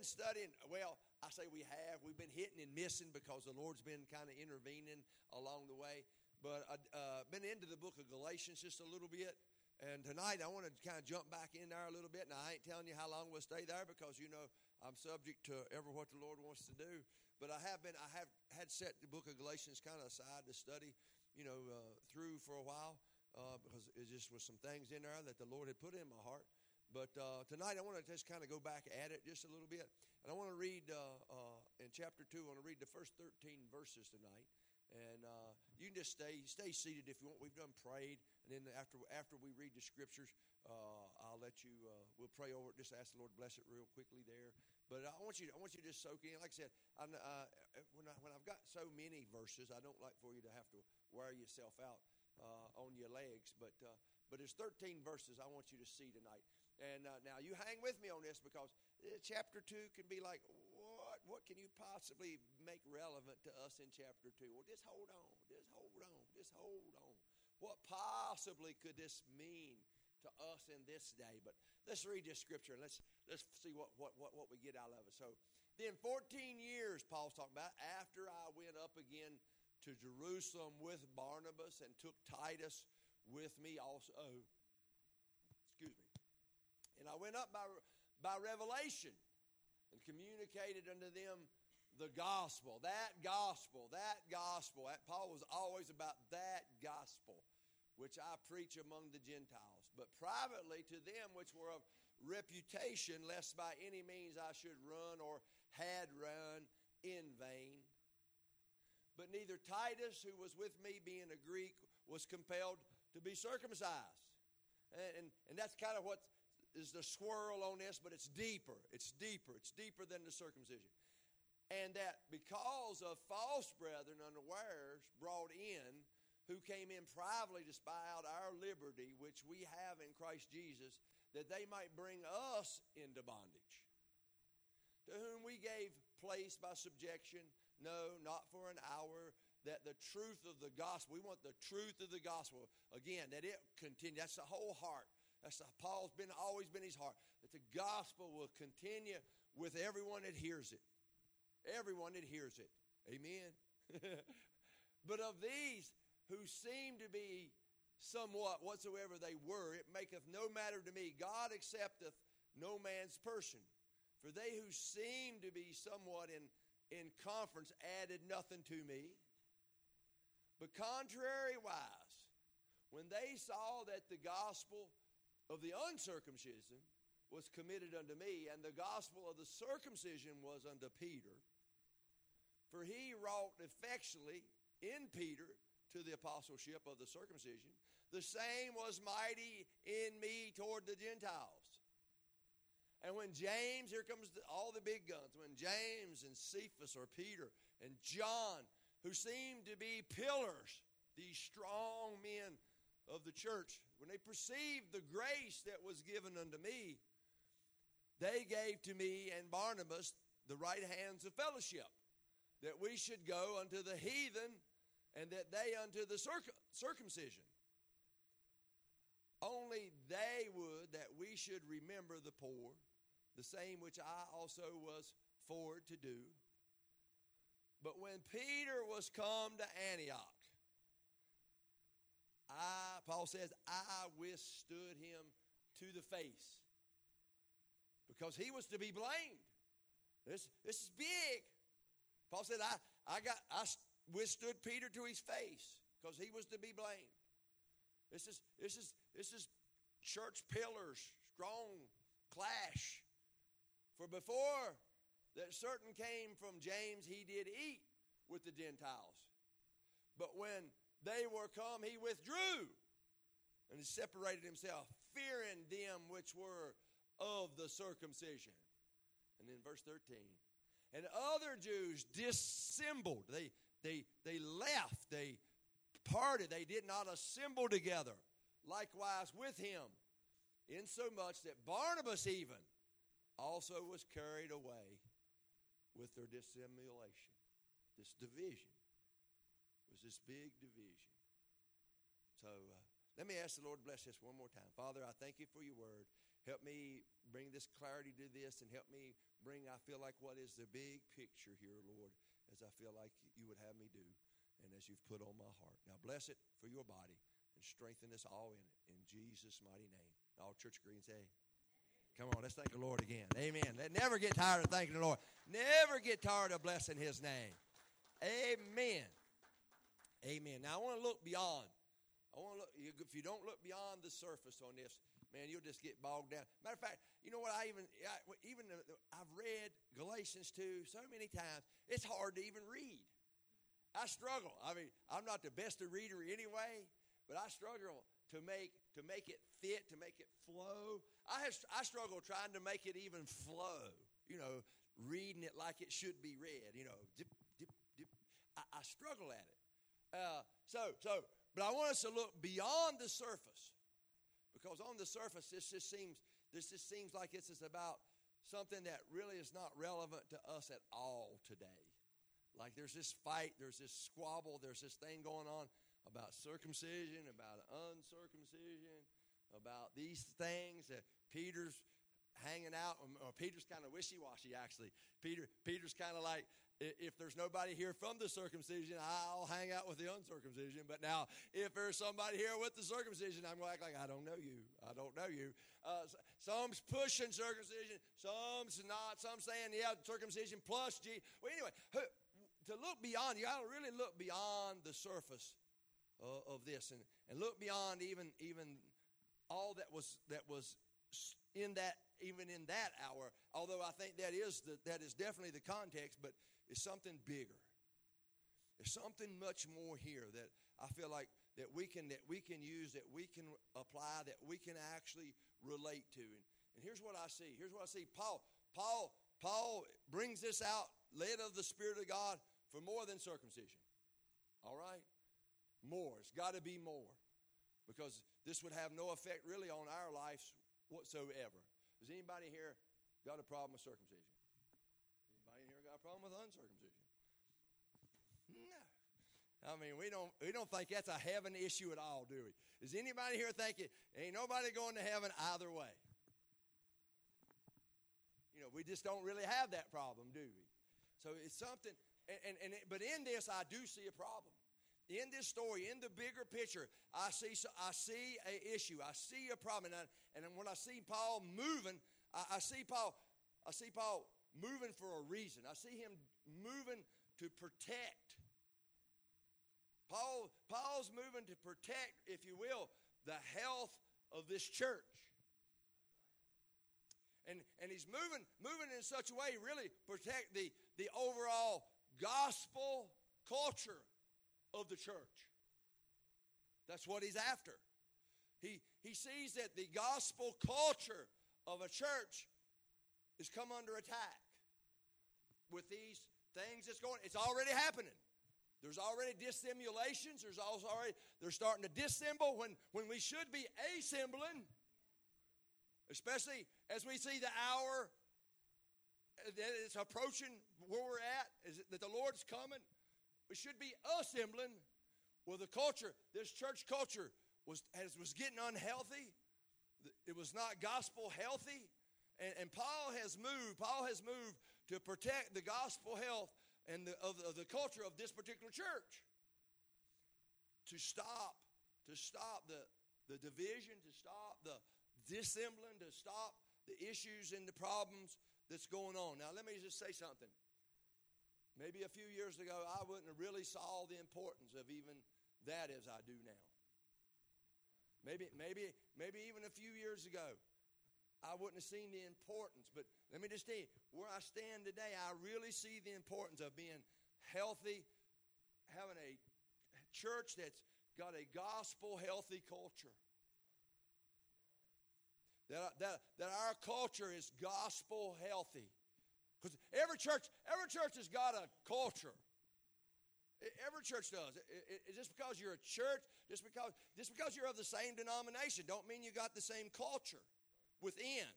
been studying, well, I say we have. We've been hitting and missing because the Lord's been kind of intervening along the way. But I've uh, been into the book of Galatians just a little bit. And tonight I want to kind of jump back in there a little bit. Now, I ain't telling you how long we'll stay there because, you know, I'm subject to ever what the Lord wants to do. But I have been, I have had set the book of Galatians kind of aside to study, you know, uh, through for a while uh, because it just was some things in there that the Lord had put in my heart. But uh, tonight I want to just kind of go back at it just a little bit. And I want to read uh, uh, in chapter 2, I want to read the first 13 verses tonight. And uh, you can just stay stay seated if you want. We've done prayed. And then after, after we read the scriptures, uh, I'll let you, uh, we'll pray over it. Just ask the Lord bless it real quickly there. But I want you, I want you to just soak in. Like I said, I'm, when, I, when I've got so many verses, I don't like for you to have to wear yourself out on your legs. But, but there's 13 verses I want you to see tonight. And uh, now you hang with me on this because uh, chapter 2 can be like, what? What can you possibly make relevant to us in chapter 2? Well, just hold on. Just hold on. Just hold on. What possibly could this mean to us in this day? But let's read this scripture and let's, let's see what, what, what, what we get out of it. So, then 14 years, Paul's talking about, after I went up again to Jerusalem with Barnabas and took Titus with me also. And I went up by, by revelation and communicated unto them the gospel. That gospel, that gospel. Paul was always about that gospel, which I preach among the Gentiles, but privately to them which were of reputation, lest by any means I should run or had run in vain. But neither Titus, who was with me, being a Greek, was compelled to be circumcised. And, and, and that's kind of what is the swirl on this, but it's deeper. It's deeper. It's deeper than the circumcision. And that because of false brethren unawares brought in, who came in privately to spy out our liberty, which we have in Christ Jesus, that they might bring us into bondage. To whom we gave place by subjection, no, not for an hour, that the truth of the gospel, we want the truth of the gospel, again, that it continue. That's the whole heart that's Paul's been always been his heart that the gospel will continue with everyone that hears it. Everyone that hears it. Amen. but of these who seem to be somewhat whatsoever they were, it maketh no matter to me. God accepteth no man's person. For they who seem to be somewhat in, in conference added nothing to me. But contrariwise, when they saw that the gospel of the uncircumcision was committed unto me, and the gospel of the circumcision was unto Peter. For he wrought effectually in Peter to the apostleship of the circumcision. The same was mighty in me toward the Gentiles. And when James, here comes the, all the big guns, when James and Cephas or Peter and John, who seemed to be pillars, these strong men of the church, when they perceived the grace that was given unto me, they gave to me and Barnabas the right hands of fellowship, that we should go unto the heathen and that they unto the circumcision. Only they would that we should remember the poor, the same which I also was forward to do. But when Peter was come to Antioch, I, Paul says, I withstood him to the face because he was to be blamed. This, this is big. Paul said, I, I, got, I withstood Peter to his face because he was to be blamed. This is, this is, this is church pillars, strong clash. For before that certain came from James, he did eat with the Gentiles. But when they were come, he withdrew and he separated himself, fearing them which were of the circumcision. And then verse 13. And other Jews dissembled. They, they, they left. They parted. They did not assemble together. Likewise with him. Insomuch that Barnabas even also was carried away with their dissimulation, this division was this big division. So uh, let me ask the Lord bless this one more time. Father, I thank you for your word. help me bring this clarity to this and help me bring, I feel like, what is the big picture here, Lord, as I feel like you would have me do and as you've put on my heart. Now, bless it for your body and strengthen us all in it. In Jesus' mighty name. All church greens say, Come on, let's thank the Lord again. Amen. Let never get tired of thanking the Lord. Never get tired of blessing His name. Amen. Amen. Now I want to look beyond. I want to look. If you don't look beyond the surface on this, man, you'll just get bogged down. Matter of fact, you know what? I even I, even I've read Galatians two so many times. It's hard to even read. I struggle. I mean, I'm not the best of reader anyway, but I struggle to make to make it fit, to make it flow. I have, I struggle trying to make it even flow. You know, reading it like it should be read. You know, dip, dip, dip. I, I struggle at it. Uh, so, so, but I want us to look beyond the surface because on the surface, this just seems this just seems like this is about something that really is not relevant to us at all today. Like there's this fight, there's this squabble, there's this thing going on about circumcision, about uncircumcision, about these things that Peter's hanging out. Or Peter's kind of wishy-washy, actually. Peter, Peter's kind of like, if there's nobody here from the circumcision, I'll hang out with the uncircumcision. But now, if there's somebody here with the circumcision, I'm going to act like I don't know you. I don't know you. Uh, some's pushing circumcision, some's not. Some saying, yeah, circumcision plus G. Well, anyway, to look beyond, you got to really look beyond the surface of, of this and, and look beyond even even all that was that was in that even in that hour. Although I think that is the, that is definitely the context, but it's something bigger. There's something much more here that I feel like that we can that we can use, that we can apply, that we can actually relate to. And, and here's what I see. Here's what I see. Paul, Paul, Paul brings this out, led of the Spirit of God, for more than circumcision. All right? More. It's got to be more. Because this would have no effect really on our lives whatsoever. Has anybody here got a problem with circumcision? Anybody here got a problem with uncircumcision? No. I mean, we don't we don't think that's a heaven issue at all, do we? Is anybody here thinking ain't nobody going to heaven either way? You know, we just don't really have that problem, do we? So it's something, and, and, and it, but in this, I do see a problem in this story, in the bigger picture, I see, I see a issue. I see a problem. And, I, and when I see Paul moving, I, I, see Paul, I see Paul moving for a reason. I see him moving to protect. Paul, Paul's moving to protect, if you will, the health of this church. And, and he's moving, moving in such a way, really protect the, the overall gospel culture of the church. That's what he's after. He, he sees that the gospel culture of a church is come under attack with these things that's going it's already happening there's already dissimulations there's also already they're starting to dissemble when when we should be assembling especially as we see the hour that is approaching where we're at is that the lord's coming we should be assembling. Well, the culture, this church culture, was, as, was getting unhealthy. It was not gospel healthy. And, and Paul has moved, Paul has moved to protect the gospel health and the, of, of the culture of this particular church. To stop, to stop the, the division, to stop the dissembling, to stop the issues and the problems that's going on. Now, let me just say something. Maybe a few years ago, I wouldn't have really saw the importance of even that as I do now. Maybe, maybe, maybe even a few years ago, I wouldn't have seen the importance. But let me just tell you, where I stand today, I really see the importance of being healthy, having a church that's got a gospel healthy culture. That, that, that our culture is gospel healthy. Because every church, every church has got a culture. Every church does. It, it, it, just because you're a church, just because just because you're of the same denomination, don't mean you got the same culture within.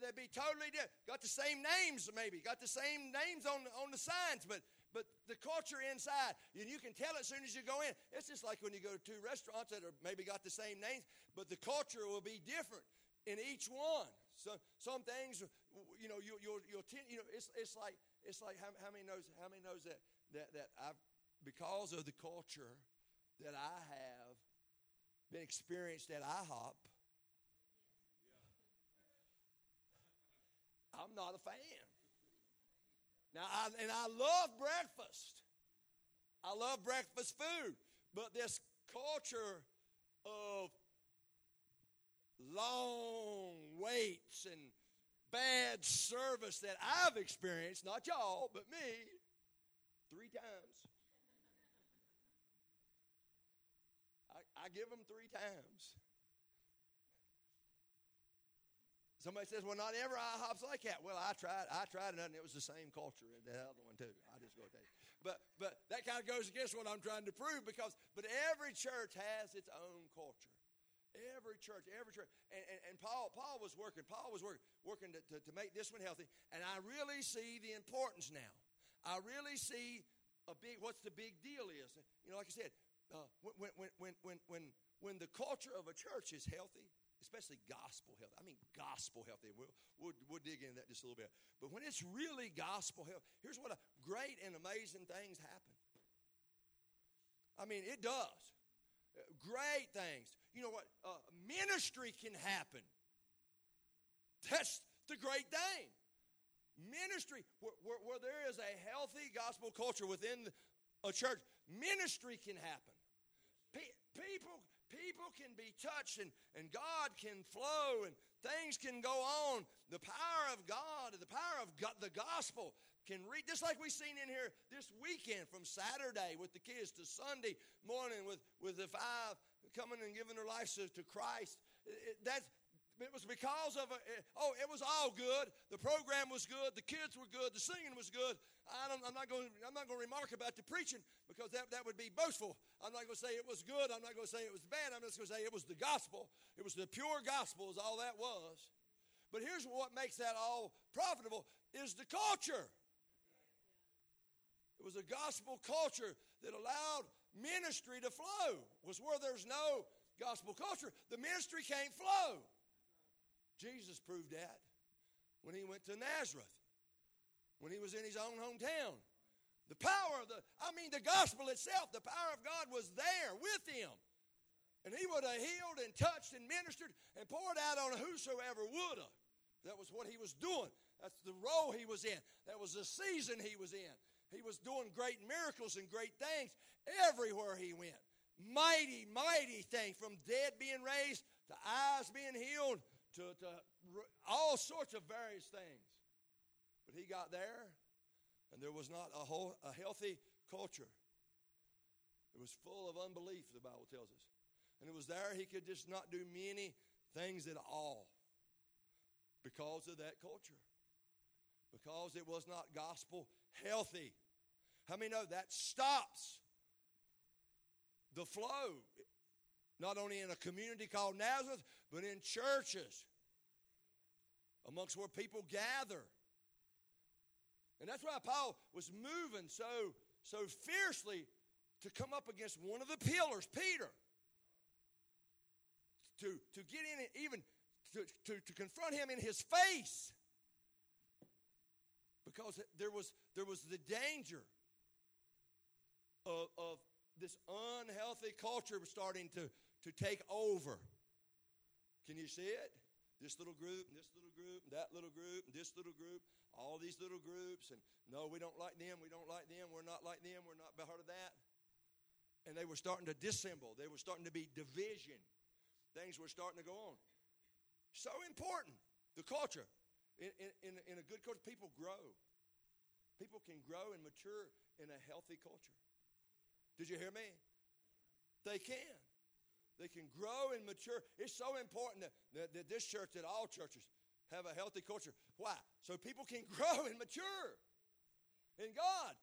They'd be totally different. Got the same names, maybe. Got the same names on on the signs, but but the culture inside, and you can tell as soon as you go in. It's just like when you go to two restaurants that are maybe got the same names, but the culture will be different in each one. So, some things, you know, you, you'll, you'll tend, you know, it's, it's like, it's like how, how many knows, how many knows that, that, that I've, because of the culture that I have been experienced at IHOP, I'm not a fan. Now, I, and I love breakfast. I love breakfast food. But this culture of long waits and bad service that I've experienced, not y'all, but me, three times. I, I give them three times. Somebody says, "Well, not every IHOP's like that." Well, I tried. I tried it, and it was the same culture as the other one too. I just go tell you. But but that kind of goes against what I'm trying to prove because but every church has its own culture. Every church, every church. And, and, and, Paul, Paul was working, Paul was working, working to, to, to make this one healthy. And I really see the importance now. I really see a big, what's the big deal is. You know, like I said, uh, when, when, when, when, when, when the culture of a church is healthy, especially gospel health. I mean, gospel healthy. We'll, we'll, we'll, dig into that just a little bit. But when it's really gospel health, here's what a great and amazing things happen. I mean, it does. Great things. You know what? Uh, ministry can happen. That's the great thing. Ministry, where, where, where there is a healthy gospel culture within a church, ministry can happen. Pe- people, people can be touched and, and God can flow and things can go on. The power of God, the power of God, the gospel can read, just like we've seen in here this weekend from Saturday with the kids to Sunday morning with, with the five coming and giving their lives to, to Christ. It, that's, it was because of, a, oh, it was all good. The program was good. The kids were good. The singing was good. I am not going I'm not going to remark about the preaching because that, that would be boastful. I'm not going to say it was good. I'm not going to say it was bad. I'm just going to say it was the gospel. It was the pure gospel is all that was. But here's what makes that all profitable is the culture. It was a gospel culture that allowed ministry to flow. Was where there's no gospel culture, the ministry can't flow. Jesus proved that when he went to Nazareth, when he was in his own hometown. The power of the, I mean, the gospel itself, the power of God was there with him. And he would have healed and touched and ministered and poured out on whosoever would have. That was what he was doing. That's the role he was in. That was the season he was in. He was doing great miracles and great things everywhere he went. Mighty, mighty thing from dead being raised to eyes being healed to, to all sorts of various things. But he got there, and there was not a, whole, a healthy culture. It was full of unbelief, the Bible tells us. And it was there he could just not do many things at all because of that culture. Because it was not gospel healthy. How many know that stops the flow, not only in a community called Nazareth, but in churches, amongst where people gather. And that's why Paul was moving so, so fiercely to come up against one of the pillars, Peter. To, to get in and even to, to, to confront him in his face. Because there was, there was the danger of, of this unhealthy culture starting to, to take over. Can you see it? This little group, and this little group, and that little group, and this little group, all these little groups, and no, we don't like them, we don't like them, we're not like them, we're not part of that. And they were starting to dissemble, they were starting to be division. Things were starting to go on. So important, the culture. In, in, in a good culture, people grow. People can grow and mature in a healthy culture. Did you hear me? They can. They can grow and mature. It's so important that, that, that this church, that all churches, have a healthy culture. Why? So people can grow and mature in God.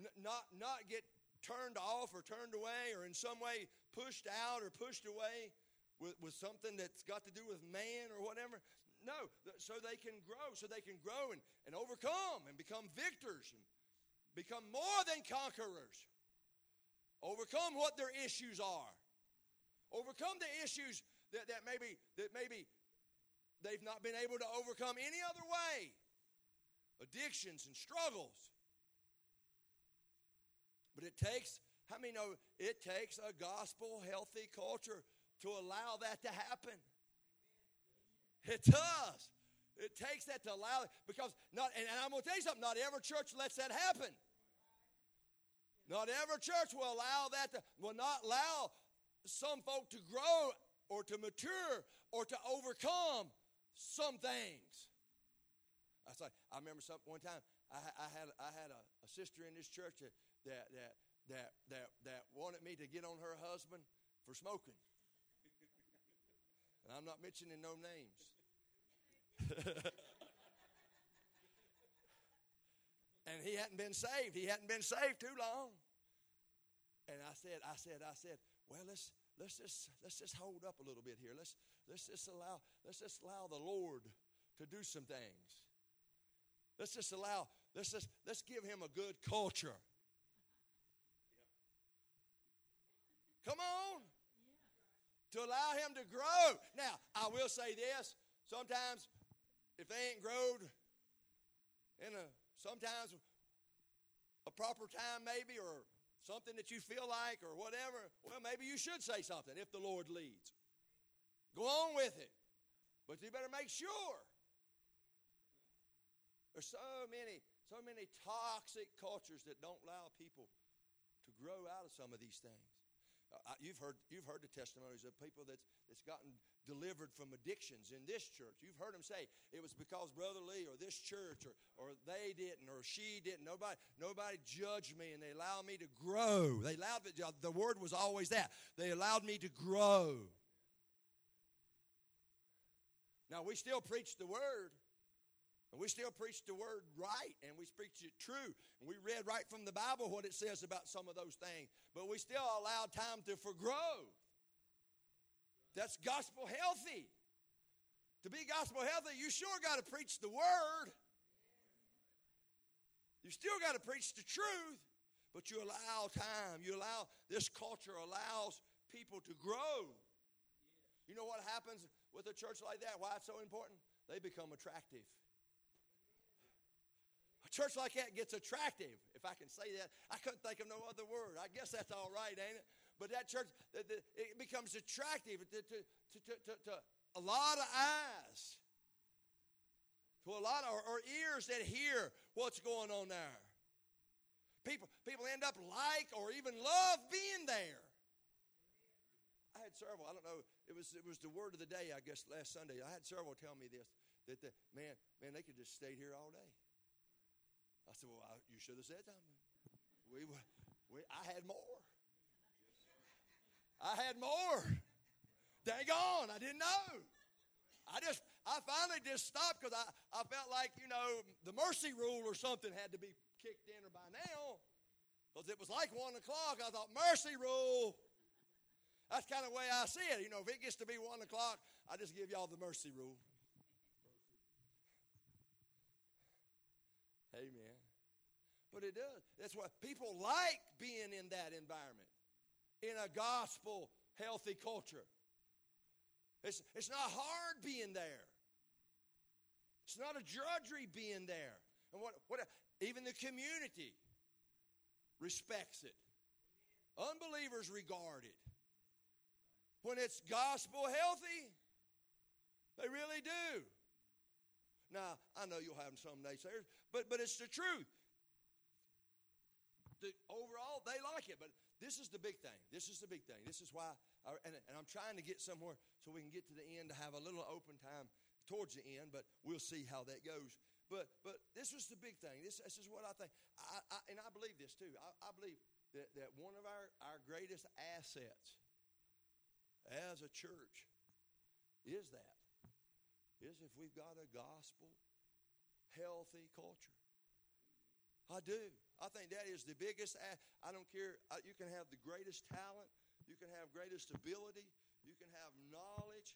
N- not, not get turned off or turned away or in some way pushed out or pushed away with, with something that's got to do with man or whatever. No, so they can grow, so they can grow and, and overcome and become victors and become more than conquerors. Overcome what their issues are. Overcome the issues that, that maybe that maybe they've not been able to overcome any other way. Addictions and struggles. But it takes, how many know it takes a gospel healthy culture to allow that to happen? It does. It takes that to allow it because not and I'm gonna tell you something, not every church lets that happen. Not every church will allow that to, will not allow some folk to grow or to mature or to overcome some things. I like I remember some one time I, I had I had a, a sister in this church that, that that that that that wanted me to get on her husband for smoking. and I'm not mentioning no names. and he hadn't been saved. He hadn't been saved too long. And I said, I said, I said, well, let's let's just let's just hold up a little bit here. Let's let's just allow let's just allow the Lord to do some things. Let's just allow let's just let's give him a good culture. Come on. To allow him to grow. Now, I will say this. Sometimes if they ain't growed in a sometimes a proper time maybe or something that you feel like or whatever, well, maybe you should say something if the Lord leads. Go on with it. But you better make sure. There's so many, so many toxic cultures that don't allow people to grow out of some of these things. Uh, you've heard you've heard the testimonies of people that's that's gotten delivered from addictions in this church. You've heard them say it was because Brother Lee or this church or or they didn't or she didn't. Nobody nobody judged me and they allowed me to grow. They allowed the word was always that. They allowed me to grow. Now we still preach the word. And we still preach the word right and we preach it true. And we read right from the Bible what it says about some of those things. But we still allow time to for growth. That's gospel healthy. To be gospel healthy, you sure got to preach the word. You still got to preach the truth, but you allow time. You allow this culture allows people to grow. You know what happens with a church like that? Why it's so important? They become attractive church like that gets attractive, if I can say that. I couldn't think of no other word. I guess that's all right, ain't it? But that church, it becomes attractive to, to, to, to, to a lot of eyes, to a lot of, or, ears that hear what's going on there. People, people end up like or even love being there. I had several. I don't know. It was it was the word of the day. I guess last Sunday. I had several tell me this that the, man man they could just stay here all day. I said, Well, I, you should have said something. We, we, I had more. I had more. Dang on, I didn't know. I just, I finally just stopped because I, I felt like, you know, the mercy rule or something had to be kicked in or by now. Because it was like one o'clock. I thought, mercy rule. That's kind of the way I see it. You know, if it gets to be one o'clock, I just give y'all the mercy rule. Amen. But it does. That's why people like being in that environment, in a gospel healthy culture. It's, it's not hard being there. It's not a drudgery being there. And what, what even the community respects it. Unbelievers regard it. When it's gospel healthy, they really do. Now, I know you'll have some naysayers, but, but it's the truth. The, overall, they like it, but this is the big thing. This is the big thing. This is why, I, and, and I'm trying to get somewhere so we can get to the end to have a little open time towards the end, but we'll see how that goes. But but this was the big thing. This, this is what I think. I, I, and I believe this too. I, I believe that, that one of our, our greatest assets as a church is that is if we've got a gospel, healthy culture. I do. I think that is the biggest. I don't care. Uh, you can have the greatest talent. You can have greatest ability. You can have knowledge.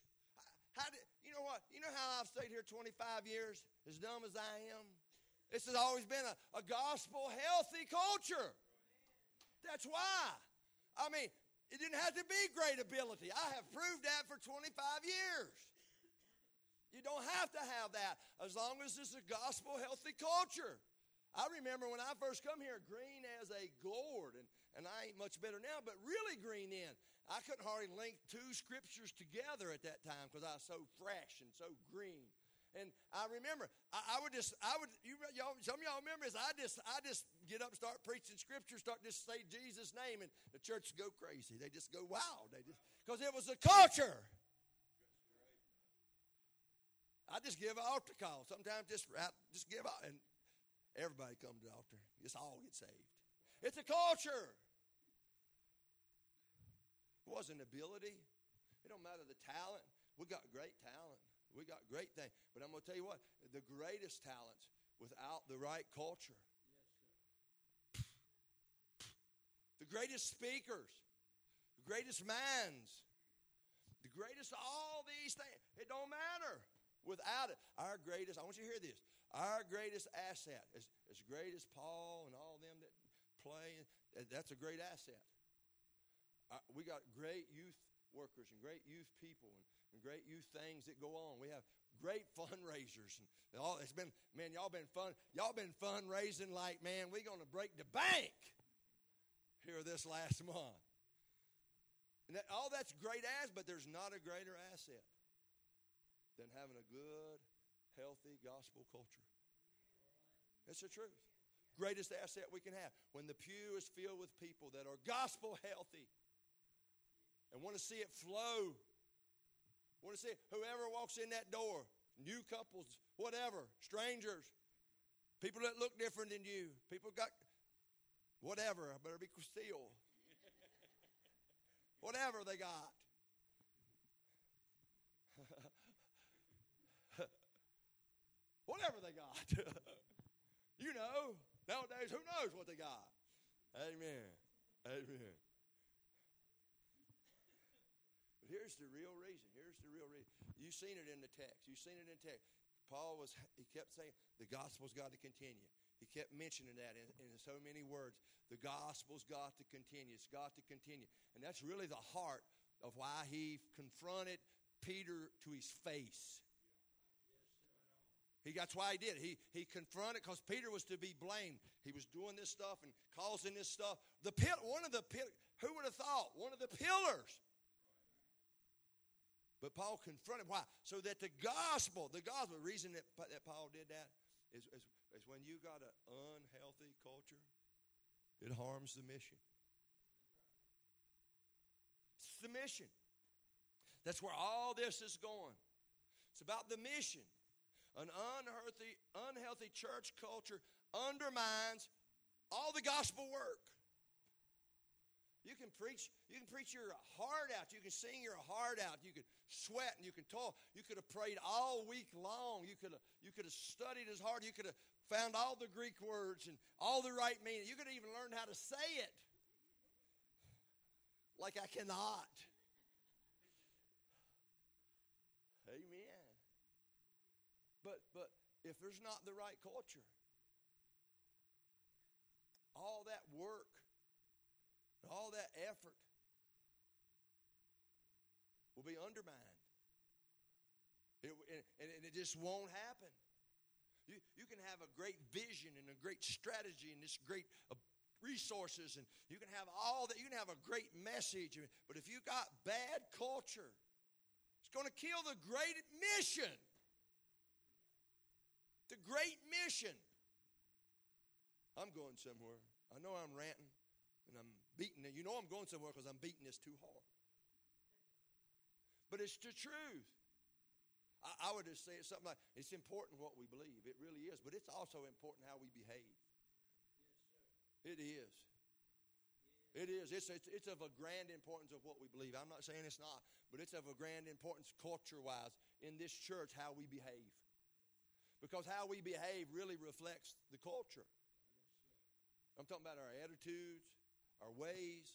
How did, you know what? You know how I've stayed here 25 years, as dumb as I am? This has always been a, a gospel healthy culture. That's why. I mean, it didn't have to be great ability. I have proved that for 25 years. You don't have to have that as long as it's a gospel healthy culture. I remember when I first come here, green as a gourd, and, and I ain't much better now, but really green then. I couldn't hardly link two scriptures together at that time because I was so fresh and so green. And I remember, I, I, would just, I would, you, y'all, some of y'all remember this. I just, I just get up, start preaching scripture, start just say Jesus' name, and the church go crazy. They just go wild. They just, because it was a culture. I just give an altar call. Sometimes just, just give out, and everybody come to the altar. Just all get saved. It's a culture. It wasn't ability. It don't matter the talent. We got great talent. We got great things. But I'm going to tell you what, the greatest talents without the right culture. The greatest speakers, the greatest minds, the greatest all these things. It don't matter without it. Our greatest, I want you to hear this. Our greatest asset, as, as great as Paul and all them that play, that's a great asset. Uh, we got great youth workers and great youth people and and great youth things that go on. We have great fundraisers and all. It's been man, y'all been fun. Y'all been fundraising like man. We're to break the bank here this last month. And that, all that's great as, but there's not a greater asset than having a good, healthy gospel culture. That's the truth. Greatest asset we can have. When the pew is filled with people that are gospel healthy and want to see it flow want to say, whoever walks in that door, new couples, whatever, strangers, people that look different than you, people got whatever, I better be Castile. whatever they got. Whatever they got. you know, nowadays, who knows what they got? Amen. Amen. But here's the real reason Here's the real reason. You've seen it in the text. You've seen it in the text. Paul was, he kept saying, the gospel's got to continue. He kept mentioning that in, in so many words. The gospel's got to continue. It's got to continue. And that's really the heart of why he confronted Peter to his face. He, that's why he did. He, he confronted because Peter was to be blamed. He was doing this stuff and causing this stuff. The pit, one of the pit, who would have thought? One of the pillars but Paul confronted why? So that the gospel, the gospel, the reason that, that Paul did that is, is, is when you got an unhealthy culture, it harms the mission. It's the mission. That's where all this is going. It's about the mission. An unhealthy, unhealthy church culture undermines all the gospel work. You can preach, you can preach your heart out. You can sing your heart out. You can sweat and you can talk. You could have prayed all week long. You could have, you could have studied as hard. You could have found all the Greek words and all the right meaning. You could have even learned how to say it. Like I cannot. Amen. But but if there's not the right culture, all that work all that effort will be undermined. It, and, and it just won't happen. You, you can have a great vision and a great strategy and this great uh, resources and you can have all that. You can have a great message. But if you got bad culture, it's going to kill the great mission. The great mission. I'm going somewhere. I know I'm ranting and I'm beating it. You know I'm going somewhere because I'm beating this too hard. But it's the truth. I, I would just say it's something like it's important what we believe. It really is. But it's also important how we behave. Yes, sir. it is. It is. It's, it's, it's of a grand importance of what we believe. I'm not saying it's not, but it's of a grand importance culture wise in this church how we behave. Because how we behave really reflects the culture. I'm talking about our attitudes, our ways,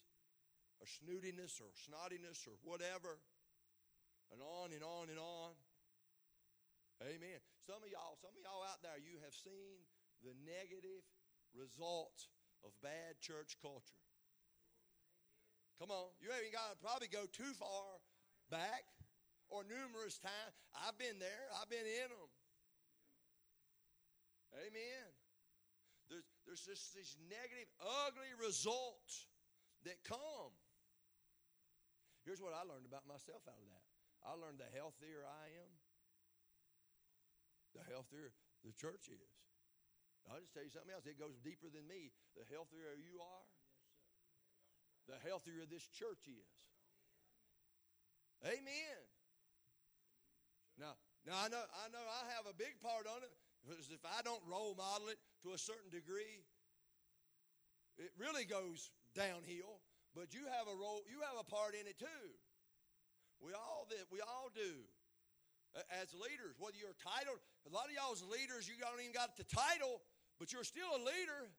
our snootiness or snottiness or whatever, and on and on and on. Amen. Some of y'all, some of y'all out there, you have seen the negative results of bad church culture. Come on. You ain't got to probably go too far back or numerous times. I've been there, I've been in them. Amen. There's, there's just these negative, ugly results that come. Here's what I learned about myself out of that I learned the healthier I am, the healthier the church is. I'll just tell you something else. It goes deeper than me. The healthier you are, the healthier this church is. Amen. Now, now I know I know I have a big part on it because if I don't role model it to a certain degree, it really goes downhill. But you have a role, you have a part in it too. We all that we all do as leaders, whether you're titled. A lot of y'all's leaders, you don't even got the title, but you're still a leader.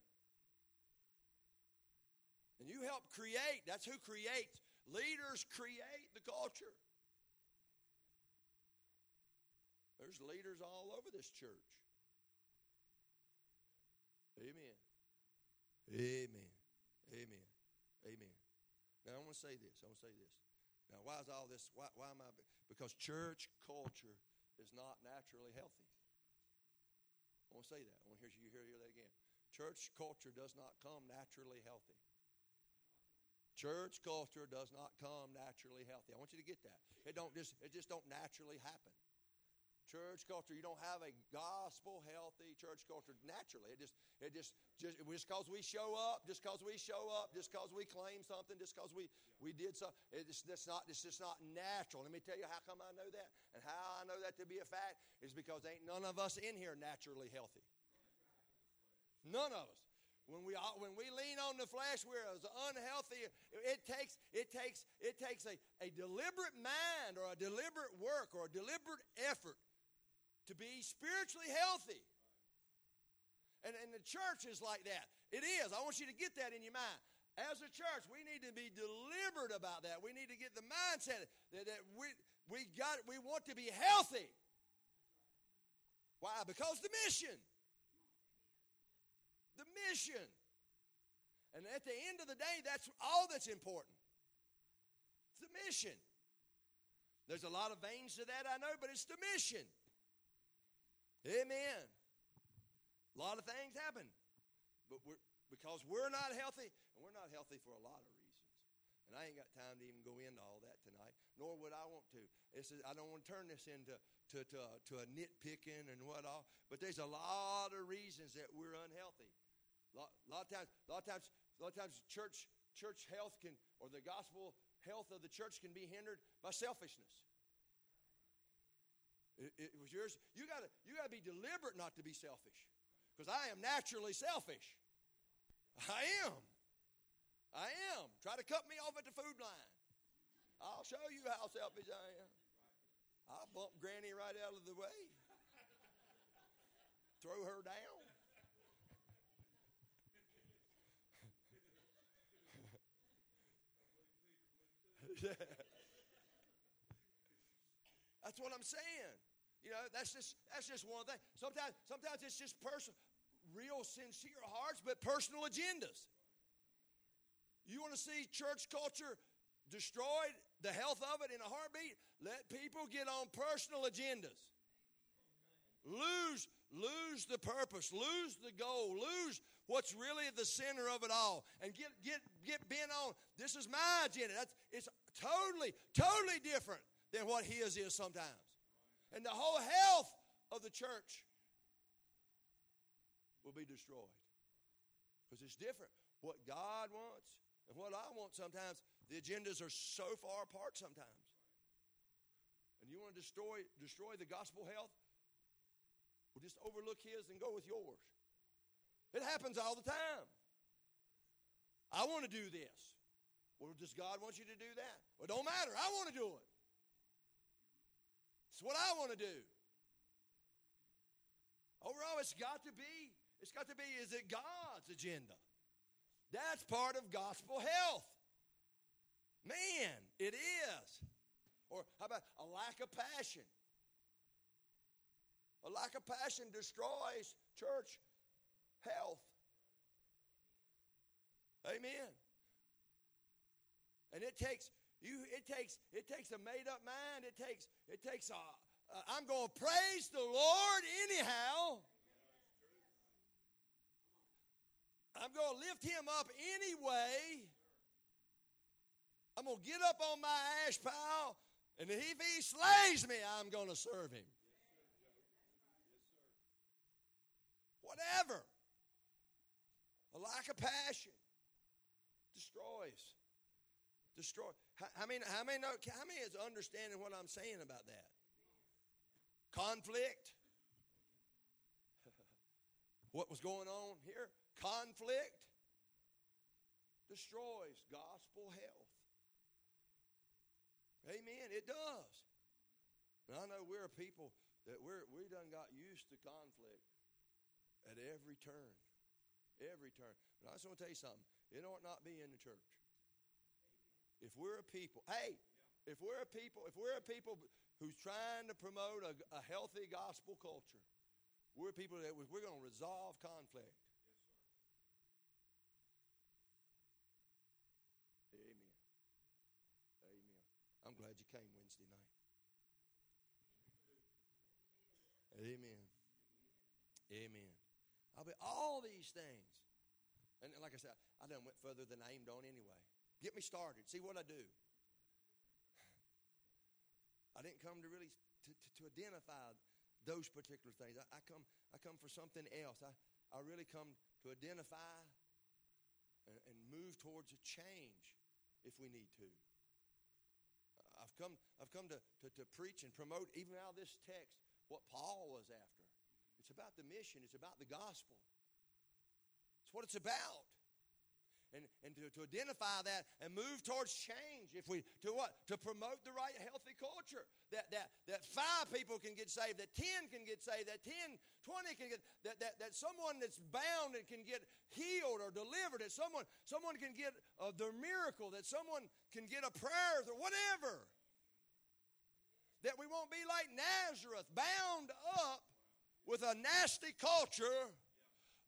And you help create. That's who creates. Leaders create the culture. There's leaders all over this church. Amen. Amen. Amen. Amen. Now I want to say this. I want to say this. Now, why is all this? Why, why am I? Because church culture is not naturally healthy. I want to say that. I want to hear you hear, hear that again. Church culture does not come naturally healthy. Church culture does not come naturally healthy. I want you to get that. It don't just it just don't naturally happen. Church culture, you don't have a gospel healthy church culture naturally. It just it just just just because we show up, just because we show up, just because we claim something, just because we we did something, it's just not it's just not natural. Let me tell you how come I know that and how I know that to be a fact is because ain't none of us in here naturally healthy. None of us. When we, when we lean on the flesh, we're as unhealthy. It takes, it takes, it takes a, a deliberate mind or a deliberate work or a deliberate effort to be spiritually healthy. And, and the church is like that. It is. I want you to get that in your mind. As a church, we need to be deliberate about that. We need to get the mindset that, that we, we, got, we want to be healthy. Why? Because the mission the mission. And at the end of the day, that's all that's important. It's the mission. There's a lot of veins to that, I know, but it's the mission. Amen. A lot of things happen. But we're, because we're not healthy, and we're not healthy for a lot of reasons. And I ain't got time to even go into all that tonight, nor would I want to. It's, I don't want to turn this into to, to, to a nitpicking and what all, but there's a lot of reasons that we're unhealthy. A lot, a lot of times, a lot of times, a lot of times, church church health can, or the gospel health of the church can be hindered by selfishness. It, it was yours. You got to you got to be deliberate not to be selfish, because I am naturally selfish. I am. I am. Try to cut me off at the food line. I'll show you how selfish I am. I'll bump Granny right out of the way. Throw her down. that's what I'm saying. You know, that's just that's just one thing. Sometimes sometimes it's just personal, real sincere hearts, but personal agendas. You want to see church culture destroyed, the health of it in a heartbeat? Let people get on personal agendas. Lose, lose the purpose, lose the goal, lose what's really the center of it all, and get get get bent on. This is my agenda. That's it's totally, totally different than what his is sometimes. And the whole health of the church will be destroyed. Because it's different. What God wants and what I want sometimes, the agendas are so far apart sometimes. And you want to destroy, destroy the gospel health? Well, just overlook his and go with yours. It happens all the time. I want to do this. Well, does God want you to do that? Well, it don't matter. I want to do it. It's what I want to do. Oh, Overall, it's got to be, it's got to be, is it God's agenda? That's part of gospel health. Man, it is. Or how about a lack of passion? A lack of passion destroys church health. Amen. And it takes you it takes it takes a made up mind. It takes it takes a, I'm going to praise the Lord anyhow. I'm going to lift him up anyway. I'm going to get up on my ash pile, and if he slays me, I'm going to serve him. Whatever. A lack of passion destroys. Destroy. How, many? How many know? How many is understanding what I'm saying about that? Conflict. what was going on here? Conflict destroys gospel health. Amen. It does. And I know we're a people that we're we done got used to conflict at every turn. Every turn. But I just want to tell you something. It ought not be in the church. If we're a people, hey, if we're a people, if we're a people who's trying to promote a, a healthy gospel culture, we're people that we're going to resolve conflict. Amen. Amen. I'm glad you came Wednesday night. Amen. Amen. I'll be all these things. And like I said, I done went further than I aimed on anyway. Get me started. See what I do. I didn't come to really to, to, to identify those particular things. I, I, come I come for something else. I, I really come to identify and, and move towards a change if we need to. I've come, I've come to, to, to preach and promote, even out of this text, what Paul was after. It's about the mission, it's about the gospel. It's what it's about and, and to, to identify that and move towards change. If we to what? To promote the right healthy culture. That that that five people can get saved, that ten can get saved, that 10, 20 can get that, that, that someone that's bound and can get healed or delivered, that someone someone can get uh, the miracle, that someone can get a prayer or whatever. That we won't be like Nazareth, bound up with a nasty culture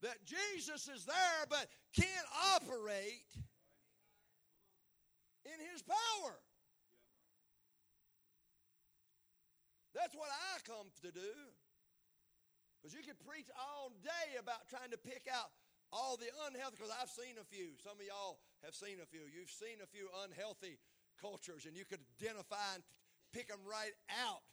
that Jesus is there but can't operate in his power. That's what I come to do. Because you could preach all day about trying to pick out all the unhealthy, because I've seen a few. Some of y'all have seen a few. You've seen a few unhealthy cultures, and you could identify and pick them right out.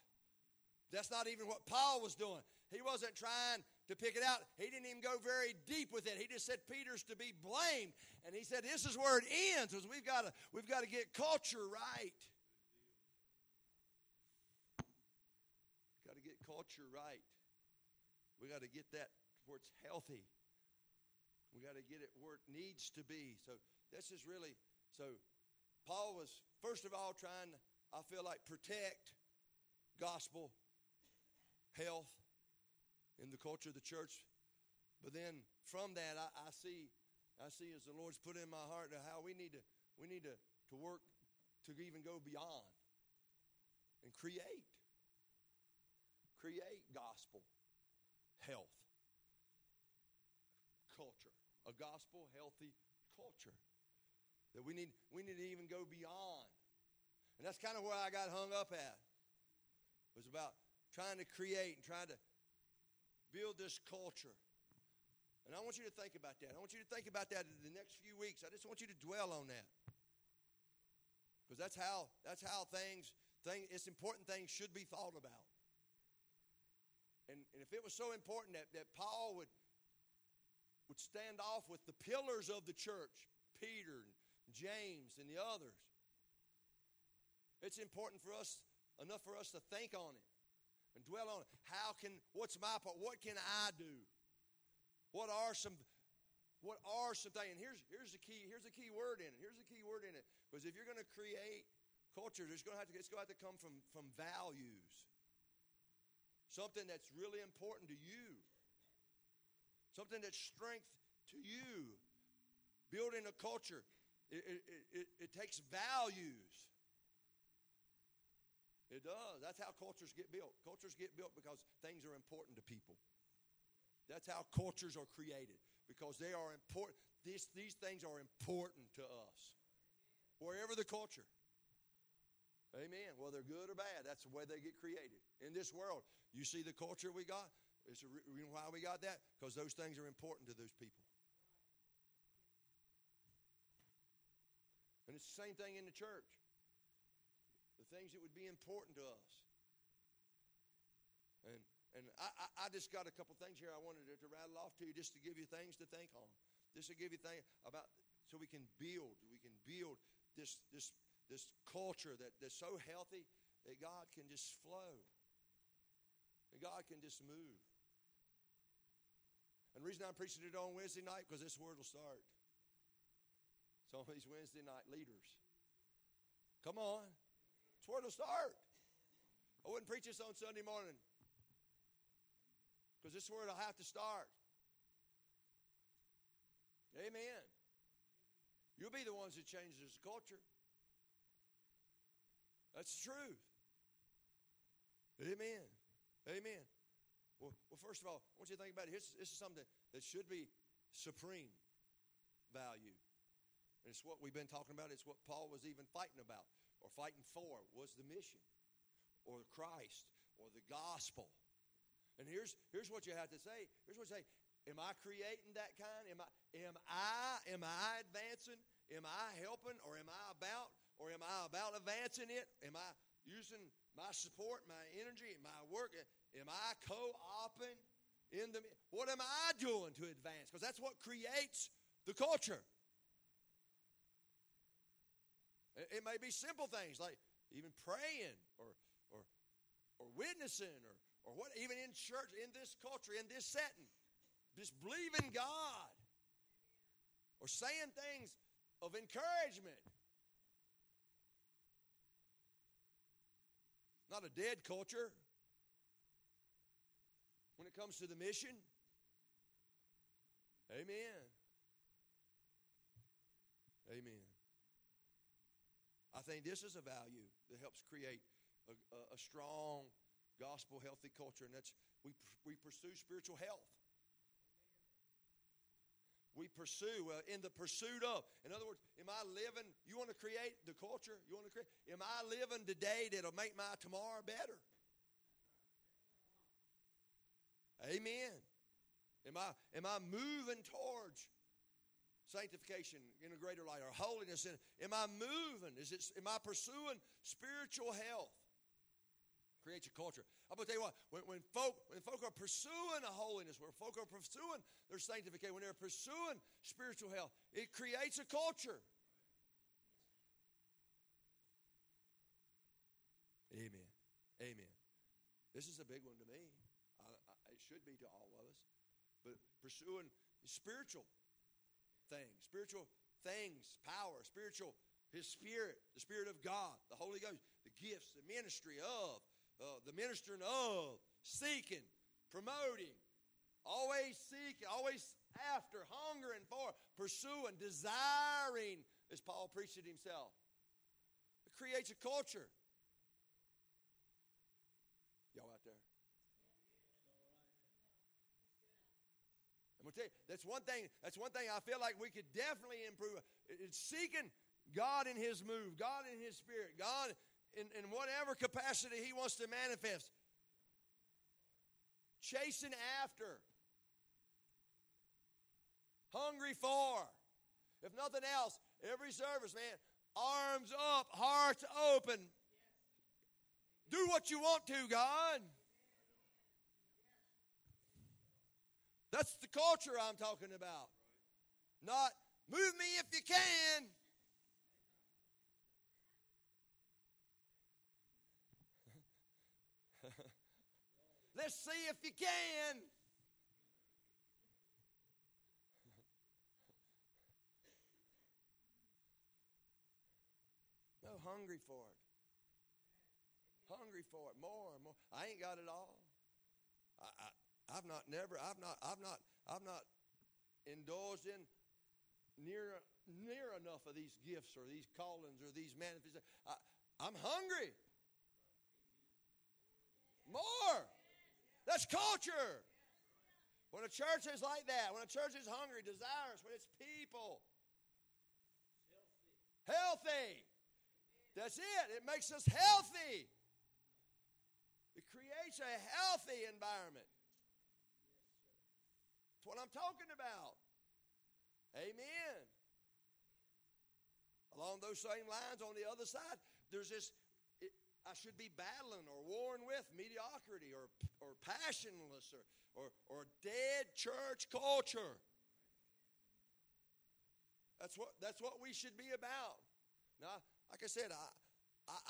That's not even what Paul was doing. He wasn't trying to pick it out. He didn't even go very deep with it. He just said Peter's to be blamed. And he said this is where it ends because we've got to we've got to get culture right. Got to get culture right. We got to get that where it's healthy. We got to get it where it needs to be. So this is really so Paul was first of all trying I feel like protect gospel health in the culture of the church. But then from that, I, I see, I see as the Lord's put in my heart how we need to, we need to, to work to even go beyond and create, create gospel health culture, a gospel healthy culture that we need, we need to even go beyond. And that's kind of where I got hung up at. It was about trying to create and trying to build this culture. And I want you to think about that. I want you to think about that in the next few weeks. I just want you to dwell on that. Because that's how that's how things thing it's important things should be thought about. And, and if it was so important that, that Paul would would stand off with the pillars of the church, Peter and James and the others, it's important for us enough for us to think on it and dwell on it. How can, what's my part? What can I do? What are some, what are some things? And here's, here's the key, here's the key word in it. Here's the key word in it. Because if you're going to create culture, there's going to have to, it's going to have to come from, from values. Something that's really important to you. Something that's strength to you. Building a culture, it, it, it, it takes values. It does. That's how cultures get built. Cultures get built because things are important to people. That's how cultures are created because they are important. These, these things are important to us. wherever the culture. Amen. Whether good or bad, that's the way they get created. In this world, you see the culture we got? It's why we got that? Because those things are important to those people. And it's the same thing in the church. The things that would be important to us. And and I, I, just got a couple things here I wanted to, to rattle off to you just to give you things to think on. Just to give you things about so we can build, we can build this this this culture that, that's so healthy that God can just flow. And God can just move. And the reason I'm preaching it on Wednesday night, because this word will start. Some of these Wednesday night leaders. Come on. This word will start. I wouldn't preach this on Sunday morning. Because this word will have to start. Amen. You'll be the ones that change this culture. That's the truth. Amen. Amen. Well, well, first of all, I want you to think about it. This, this is something that, that should be supreme value. And it's what we've been talking about. It's what Paul was even fighting about or fighting for was the mission or Christ or the gospel. And here's, here's what you have to say. Here's what you say. Am I creating that kind? Am I, am I, am I advancing? Am I helping or am I about or am I about advancing it? Am I using my support, my energy, my work? Am I co-oping in the what am I doing to advance? Because that's what creates the culture. It, may be simple things like even praying or or or witnessing or or what even in church, in this culture, in this setting. Just believing God. Or saying things of encouragement. Not a dead culture when it comes to the mission. Amen. Amen. I think this is a value that helps create a, a, a strong gospel healthy culture, and that's we, we pursue spiritual health. We pursue uh, in the pursuit of. In other words, am I living? You want to create the culture? You want to create? Am I living today that'll make my tomorrow better? Amen. Am I am I moving towards sanctification in a greater light or holiness? In, am I moving? Is it? Am I pursuing spiritual health? creates a culture. I'm going to tell you what, when, when, folk, when folk are pursuing a holiness, when folk are pursuing their sanctification, when they're pursuing spiritual health, it creates a culture. Amen. Amen. This is a big one to me. I, I, it should be to all of us. But pursuing spiritual spiritual things, power, spiritual, His Spirit, the Spirit of God, the Holy Ghost, the gifts, the ministry of, uh, the ministering of, seeking, promoting, always seeking, always after, hungering for, pursuing, desiring, as Paul preached it himself. It creates a culture. Y'all out there? I'm gonna tell you, that's one thing. That's one thing I feel like we could definitely improve. It's seeking God in His move, God in His Spirit, God in, in whatever capacity He wants to manifest. Chasing after. Hungry for. If nothing else, every service, man, arms up, hearts open. Do what you want to, God. That's the culture I'm talking about. Not move me if you can. Let's see if you can. no, hungry for it. Hungry for it. More and more. I ain't got it all. I've not never, I've not, I've not, I've not indulged in near near enough of these gifts or these callings or these manifestations. I, I'm hungry. More. That's culture. When a church is like that, when a church is hungry, desirous, when it's people Healthy. That's it. It makes us healthy. It creates a healthy environment. That's what I'm talking about. Amen. Along those same lines, on the other side, there's this it, I should be battling or warring with mediocrity or, or passionless or, or, or dead church culture. That's what, that's what we should be about. Now, like I said, I,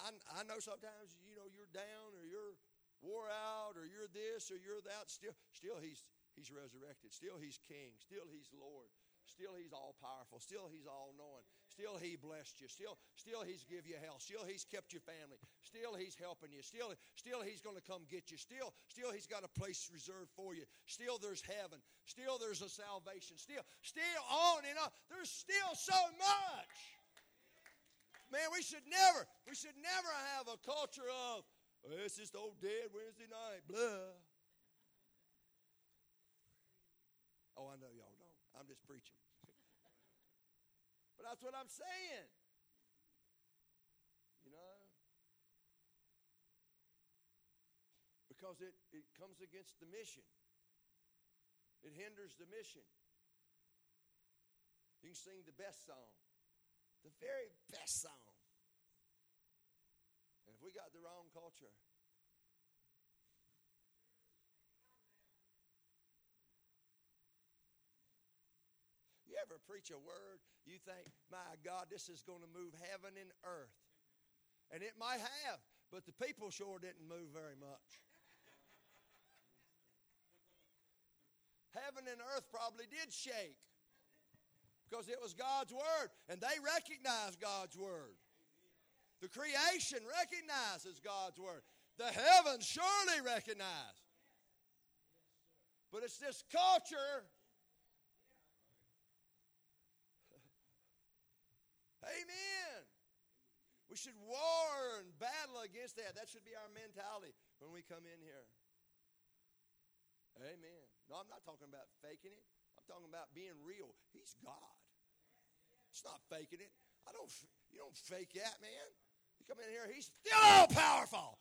I, I know sometimes, you know, you're down or you're wore out or you're this or you're that. Still, still he's, he's resurrected. Still he's king. Still he's Lord. Still he's all powerful. Still he's all knowing. Still he blessed you. Still, still he's give you health. Still he's kept your family. Still he's helping you. Still, still he's going to come get you. Still, still he's got a place reserved for you. Still there's heaven. Still there's a salvation. Still, still on and on. There's still so much. Man, we should never, we should never have a culture of oh, it's just old dead Wednesday night, blah. Oh, I know y'all don't. I'm just preaching. But that's what I'm saying. You know? Because it, it comes against the mission, it hinders the mission. You can sing the best song, the very best song. And if we got the wrong culture, You ever preach a word, you think, my God, this is going to move heaven and earth. And it might have, but the people sure didn't move very much. heaven and earth probably did shake because it was God's word, and they recognized God's word. The creation recognizes God's word. The heavens surely recognize. But it's this culture Amen. We should war and battle against that. That should be our mentality when we come in here. Amen. No, I'm not talking about faking it. I'm talking about being real. He's God. It's not faking it. I don't. You don't fake that, man. You come in here. He's still all powerful.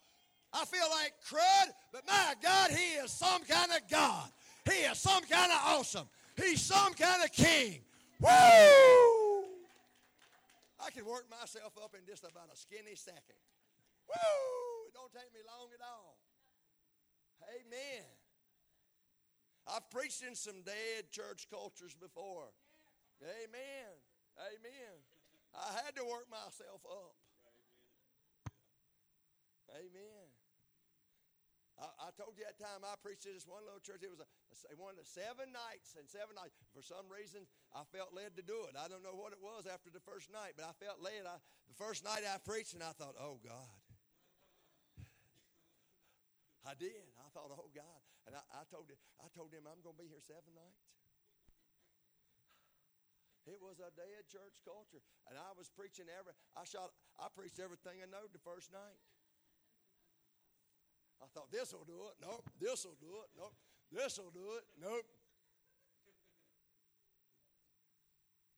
I feel like crud, but my God, He is some kind of God. He is some kind of awesome. He's some kind of king. Woo! I can work myself up in just about a skinny second. Woo! It don't take me long at all. Amen. I've preached in some dead church cultures before. Amen. Amen. I had to work myself up. Amen. I, I, told you that time I preached at this one little church. It was a, one of the seven nights and seven nights. For some reason, I felt led to do it. I don't know what it was after the first night, but I felt led. I, the first night I preached, and I thought, oh God. I did. I thought, oh God. And I, I told him, I told him I'm going to be here seven nights. It was a dead church culture, and I was preaching every. I shot. I preached everything I know the first night. I thought this will do it. Nope. This will do it. Nope. This will do it. Nope.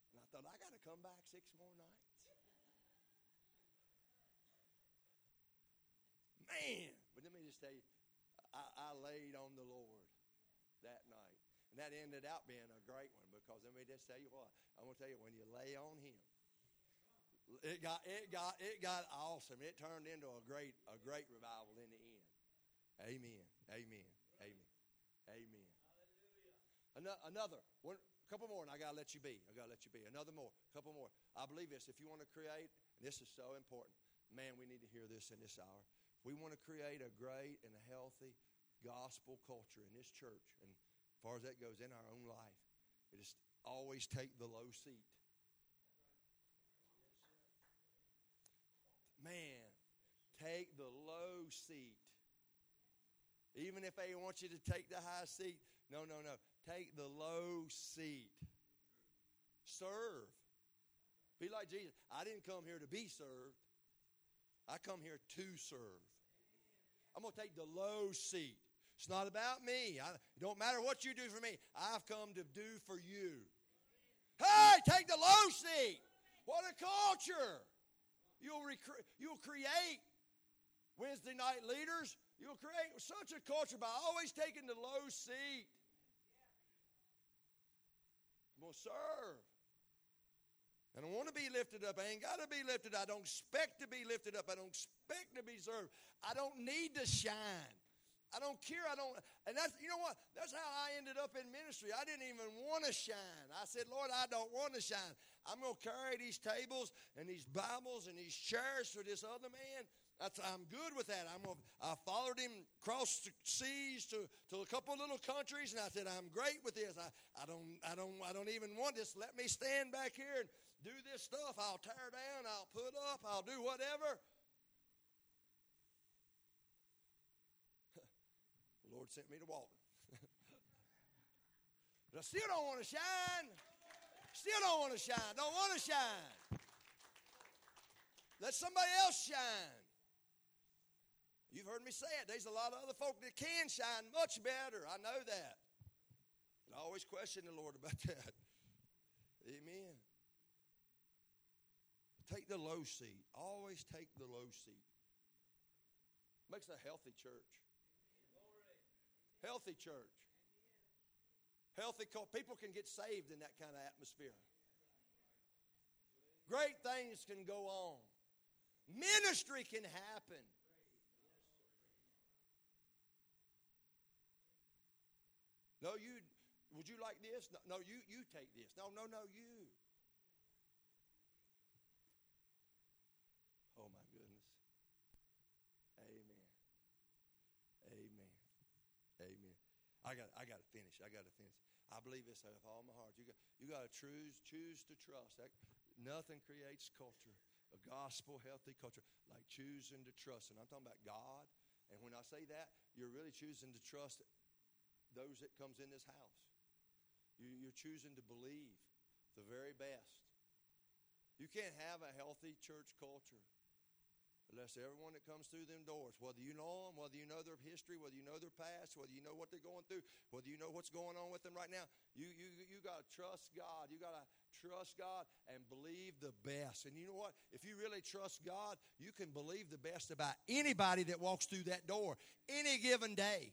And I thought I got to come back six more nights. Man, but let me just tell you, I, I laid on the Lord that night. And that ended out being a great one because let me just tell you what. I'm gonna tell you when you lay on him, it got it got it got awesome. It turned into a great a great revival in the end. Amen. Amen. Amen. Amen. Hallelujah. Another one, a couple more, and I gotta let you be. I gotta let you be. Another more, a couple more. I believe this. If you want to create, and this is so important, man, we need to hear this in this hour. We want to create a great and a healthy gospel culture in this church, and as far as that goes in our own life, it is always take the low seat. Man, take the low seat. Even if they want you to take the high seat, no, no, no. Take the low seat. Serve. Be like Jesus. I didn't come here to be served, I come here to serve. I'm going to take the low seat. It's not about me. I, it don't matter what you do for me. I've come to do for you. Hey, take the low seat. What a culture! You'll, recre- you'll create Wednesday night leaders. You'll create such a culture by always taking the low seat. I'm going to serve. And I want to be lifted up. I ain't got to be lifted. I don't expect to be lifted up. I don't expect to be served. I don't need to shine. I don't care. I don't. And that's, you know what? That's how I ended up in ministry. I didn't even want to shine. I said, Lord, I don't want to shine. I'm going to carry these tables and these Bibles and these chairs for this other man. That's, I'm good with that. I'm I followed him across the seas to, to a couple little countries, and I said, I'm great with this. I, I, don't, I, don't, I don't even want this. Let me stand back here and do this stuff. I'll tear down, I'll put up, I'll do whatever. The Lord sent me to Walton. but I still don't want to shine. Still don't want to shine. Don't want to shine. Let somebody else shine. You've heard me say it. There's a lot of other folk that can shine much better. I know that. But I always question the Lord about that. Amen. Take the low seat. Always take the low seat. Makes a healthy church. Healthy church. Healthy people can get saved in that kind of atmosphere. Great things can go on. Ministry can happen. No, you would you like this? No, no, you you take this. No, no, no, you. Oh, my goodness. Amen. Amen. Amen. I got, I got to finish. I got to finish. I believe this with all my heart. You got, you got to choose, choose to trust. That, nothing creates culture, a gospel healthy culture, like choosing to trust. And I'm talking about God. And when I say that, you're really choosing to trust those that comes in this house. You, you're choosing to believe the very best. You can't have a healthy church culture Unless everyone that comes through them doors, whether you know them, whether you know their history, whether you know their past, whether you know what they're going through, whether you know what's going on with them right now, you, you, you got to trust God. You got to trust God and believe the best. And you know what? If you really trust God, you can believe the best about anybody that walks through that door any given day.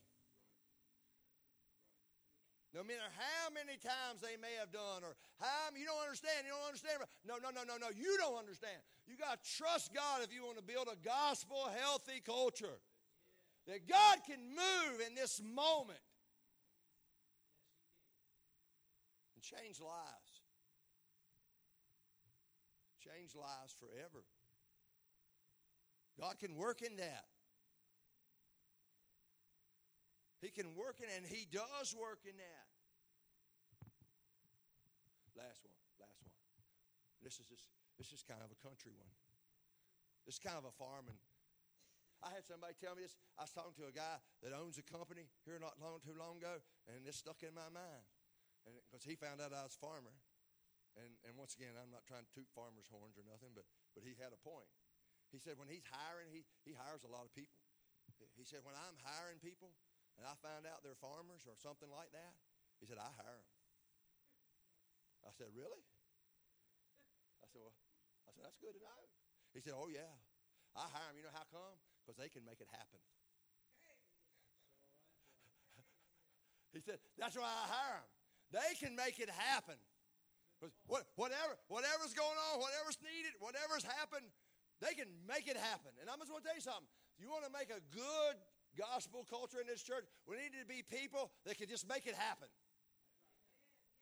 No matter how many times they may have done, or how you don't understand, you don't understand. No, no, no, no, no. You don't understand. You got to trust God if you want to build a gospel healthy culture. That God can move in this moment and change lives. Change lives forever. God can work in that. He can work in and he does work in that. Last one, last one. This is just this is kind of a country one. This is kind of a farming. I had somebody tell me this. I was talking to a guy that owns a company here not long too long ago, and this stuck in my mind. Because he found out I was a farmer. And, and once again, I'm not trying to toot farmers' horns or nothing, but, but he had a point. He said when he's hiring, he, he hires a lot of people. He said, when I'm hiring people, and I find out they're farmers or something like that, he said, I hire them. I said, Really? I said, Well, I said, That's good to know. He said, Oh, yeah. I hire them. You know how come? Because they can make it happen. he said, That's why I hire them. They can make it happen. What, whatever, whatever's going on, whatever's needed, whatever's happened, they can make it happen. And I'm just going to tell you something. If You want to make a good gospel culture in this church, we need to be people that can just make it happen.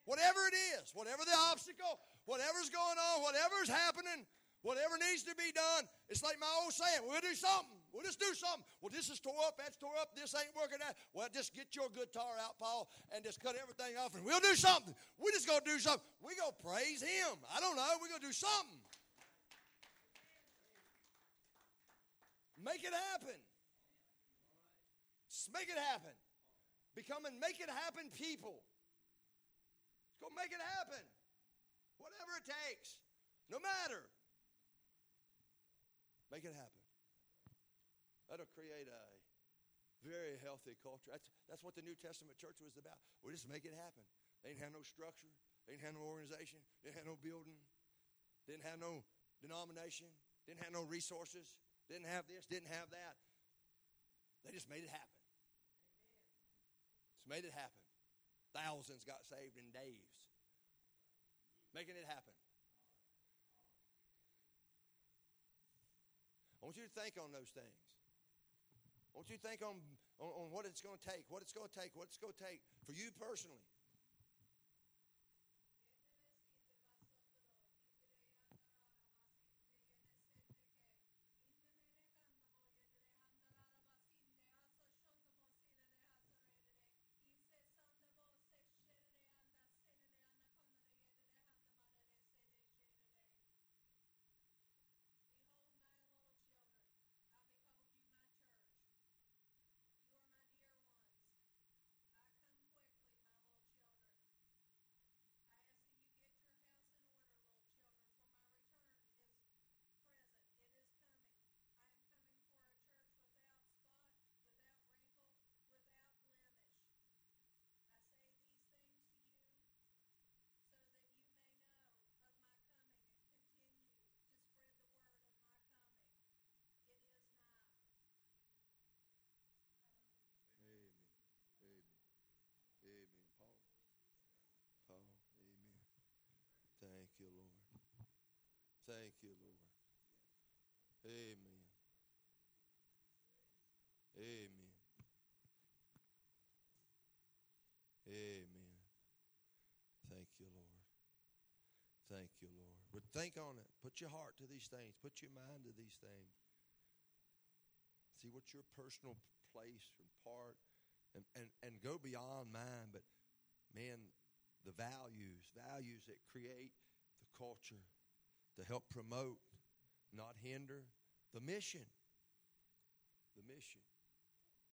Whatever it is, whatever the obstacle, whatever's going on, whatever's happening, whatever needs to be done, it's like my old saying, we'll do something. We'll just do something. Well, this is tore up, that's tore up, this ain't working out. Well, just get your guitar out, Paul, and just cut everything off, and we'll do something. We're just going to do something. We're going to praise him. I don't know. We're going to do something. Make it happen. Make it happen. Becoming make it happen people. Go make it happen. Whatever it takes. No matter. Make it happen. That'll create a very healthy culture. That's, that's what the New Testament church was about. We just make it happen. They didn't have no structure. They didn't have no organization. They didn't have no building. didn't have no denomination, didn't have no resources, didn't have this, didn't have that. They just made it happen. Made it happen. Thousands got saved in days. Making it happen. I want you to think on those things. I want you to think on, on, on what it's going to take, what it's going to take, what it's going to take for you personally. you, Lord. Thank you, Lord. Amen. Amen. Amen. Thank you, Lord. Thank you, Lord. But think on it. Put your heart to these things. Put your mind to these things. See what's your personal place and part and, and, and go beyond mine, but man, the values, values that create the culture to help promote, not hinder, the mission. The mission.